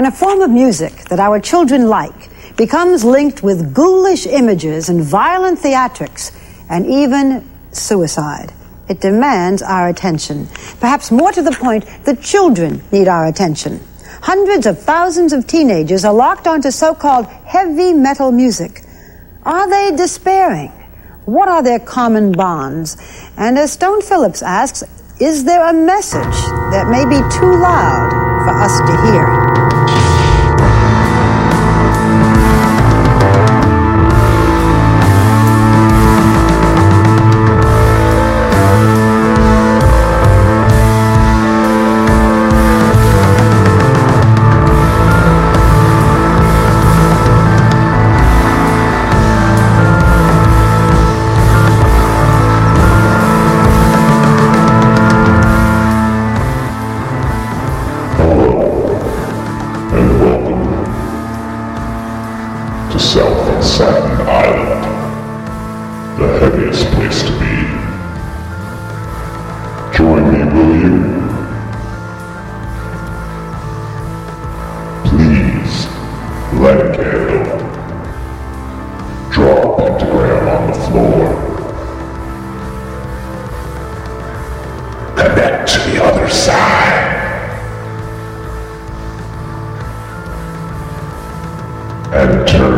When a form of music that our children like becomes linked with ghoulish images and violent theatrics and even suicide, it demands our attention. Perhaps more to the point, the children need our attention. Hundreds of thousands of teenagers are locked onto so called heavy metal music. Are they despairing? What are their common bonds? And as Stone Phillips asks, is there a message that may be too loud for us to hear?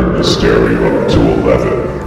Turn the stereo up to 11.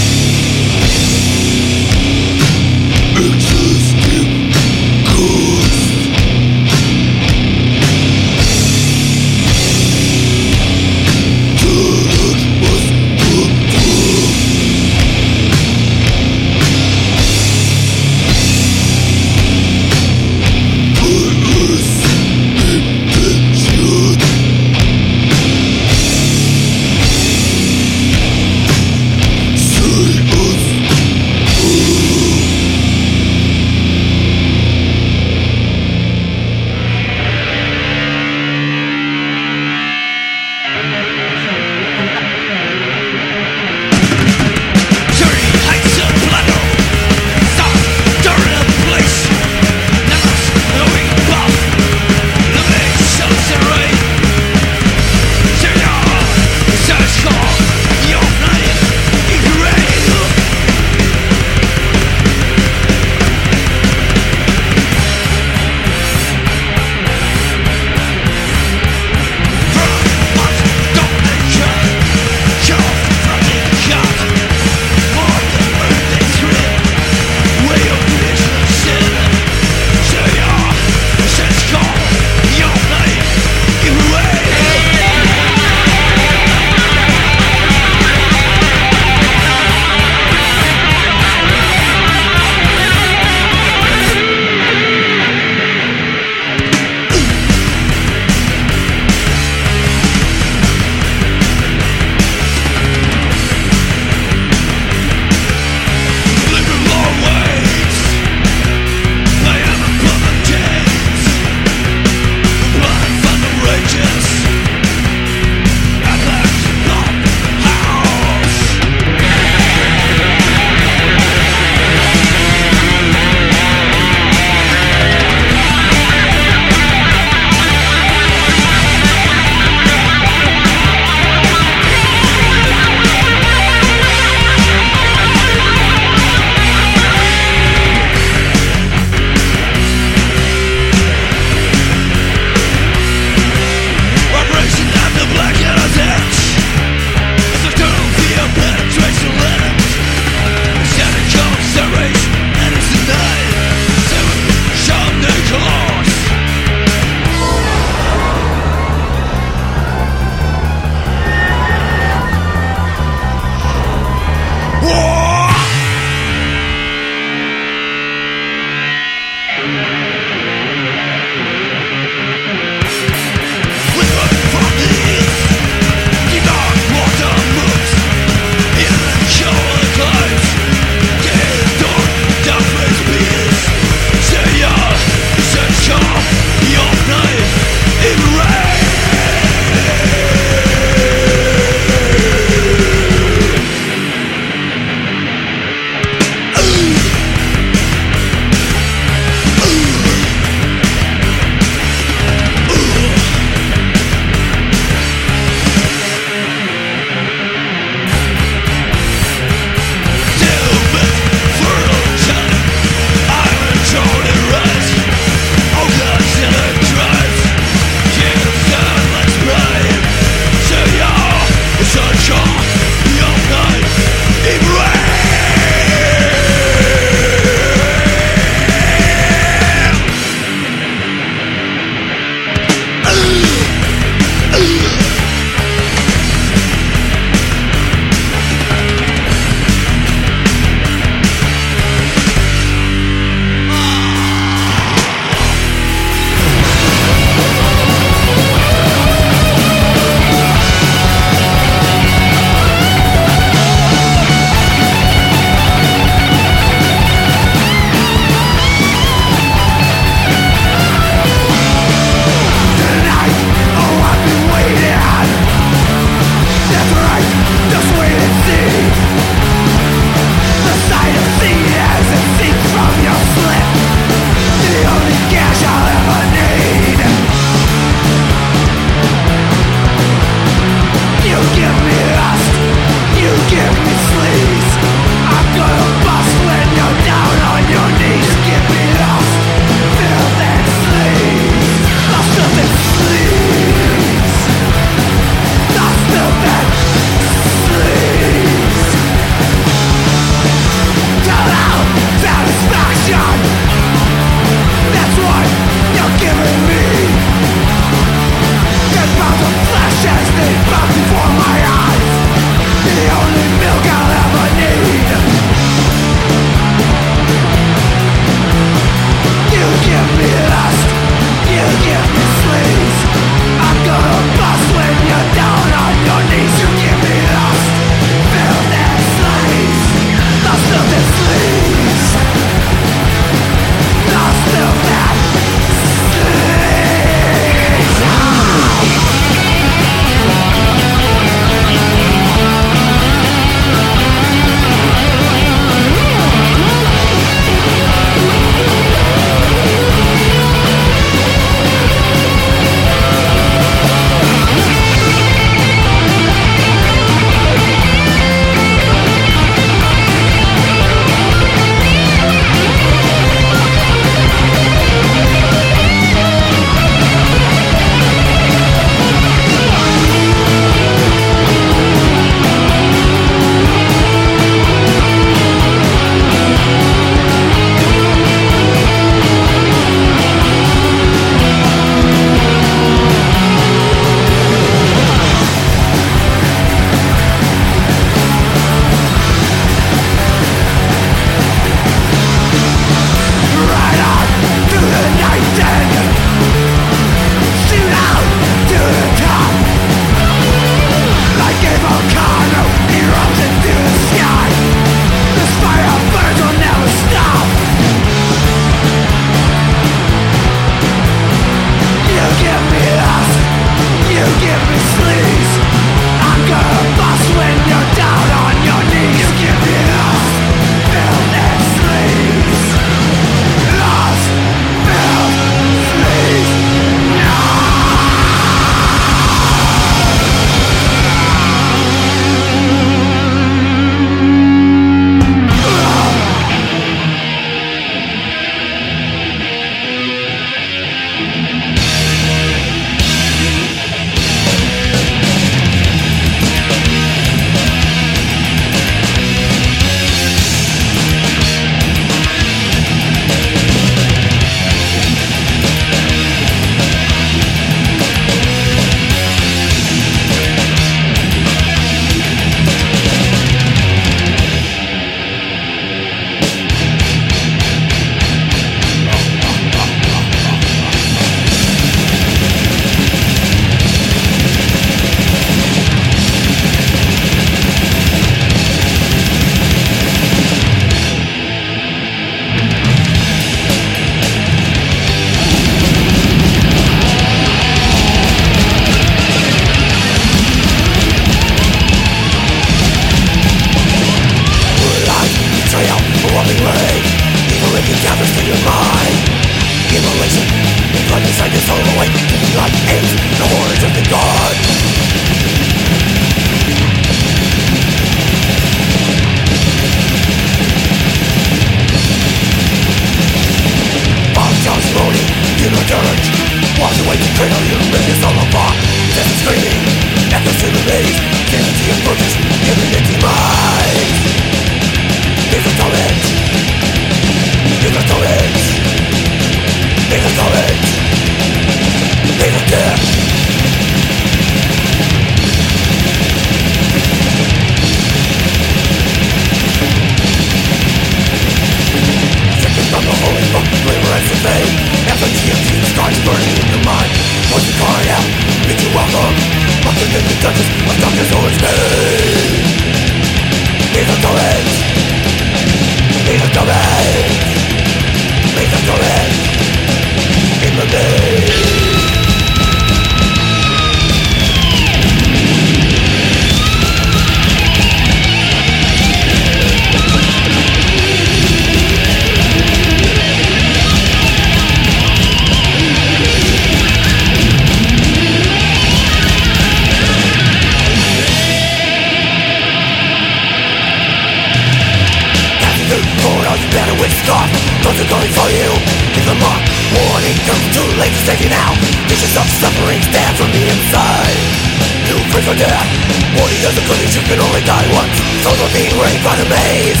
can only die once, so don't be rape by the maze.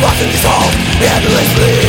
Lost Nothing dissolved endlessly.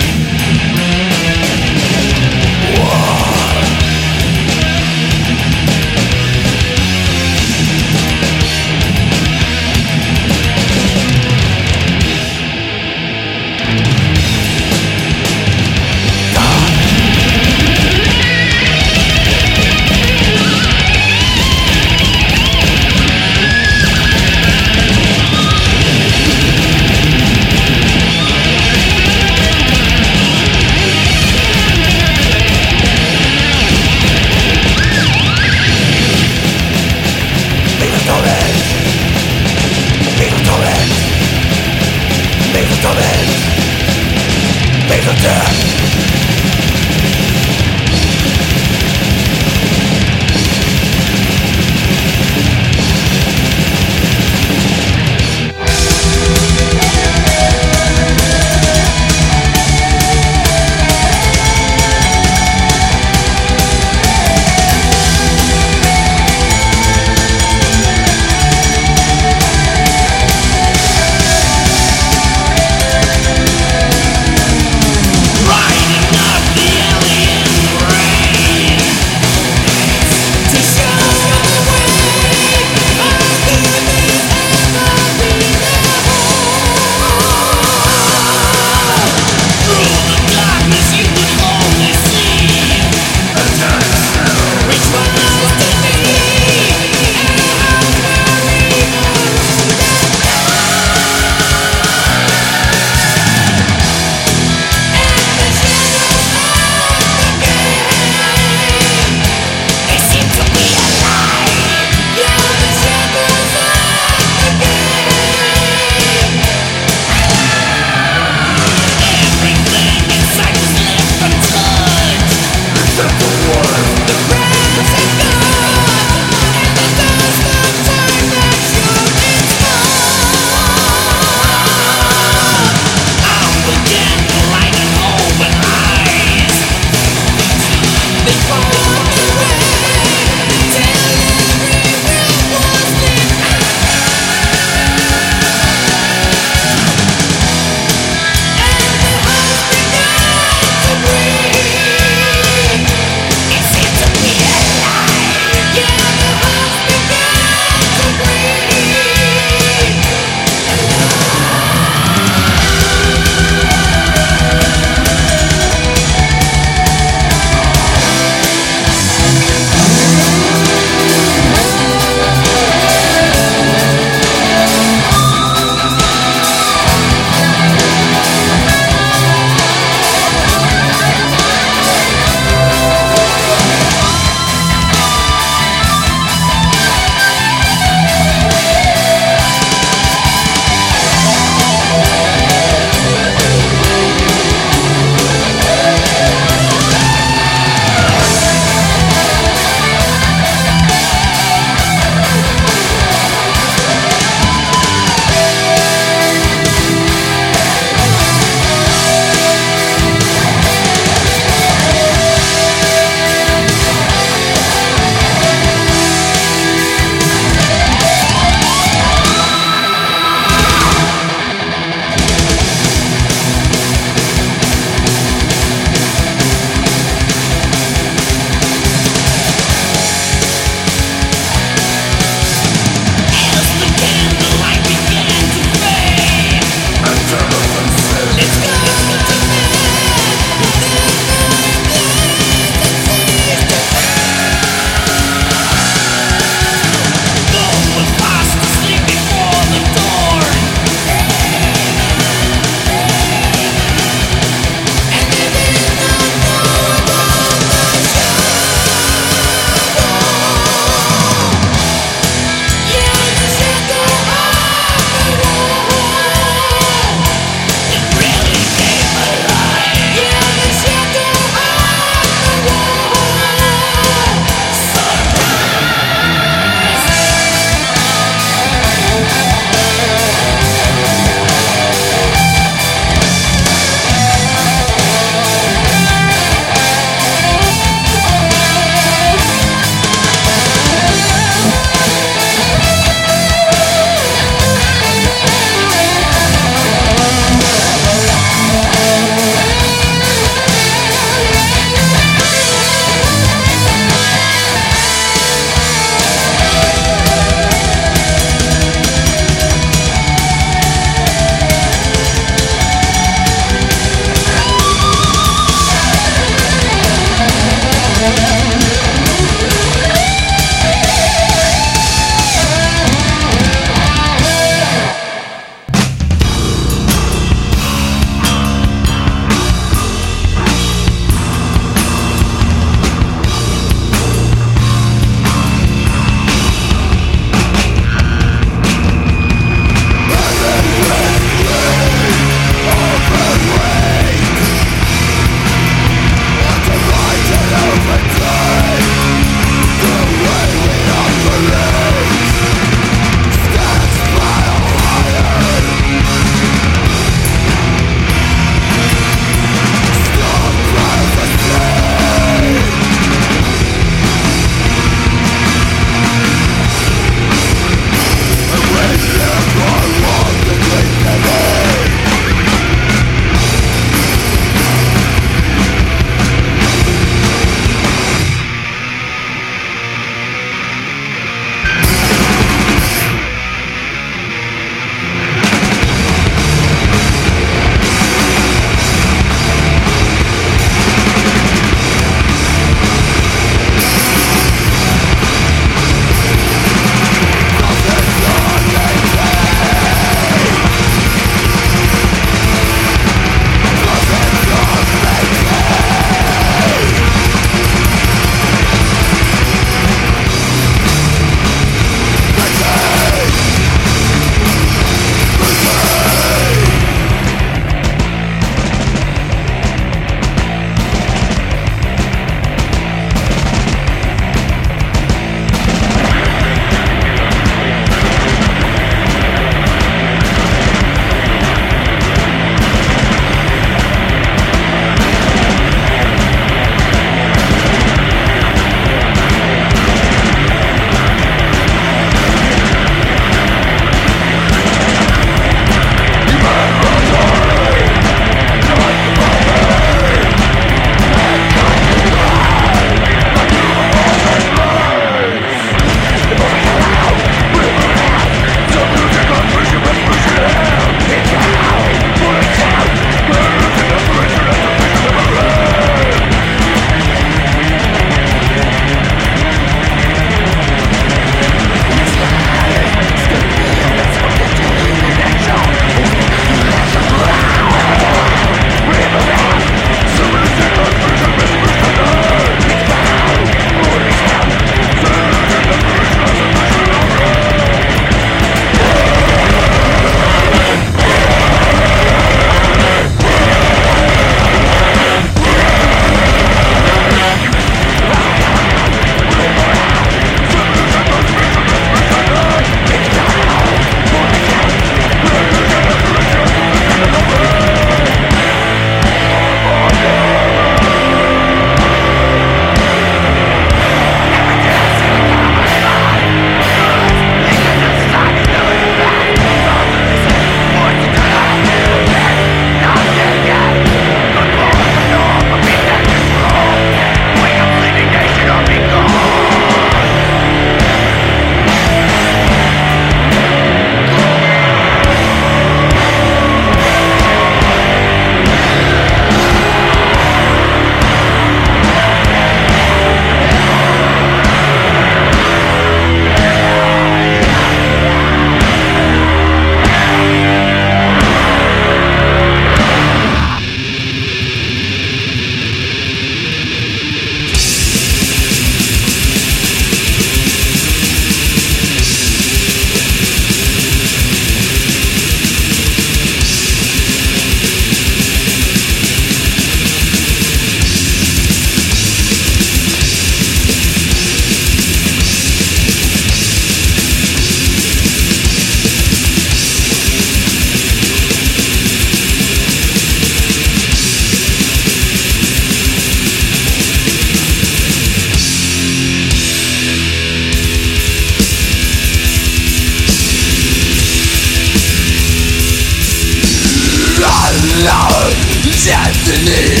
destiny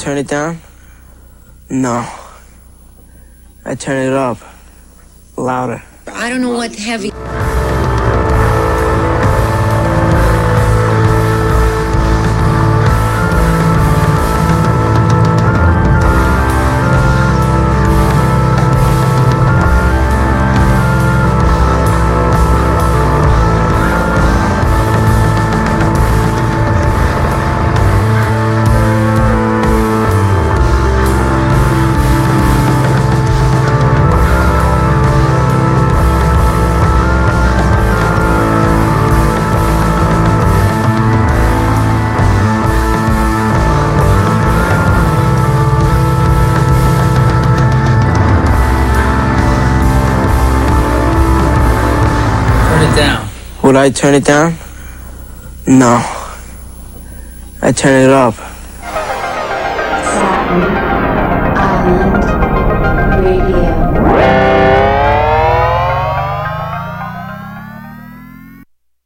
turn it down? No. I turn it up. Louder. I don't know what heavy. Would I turn it down? No. I turn it up.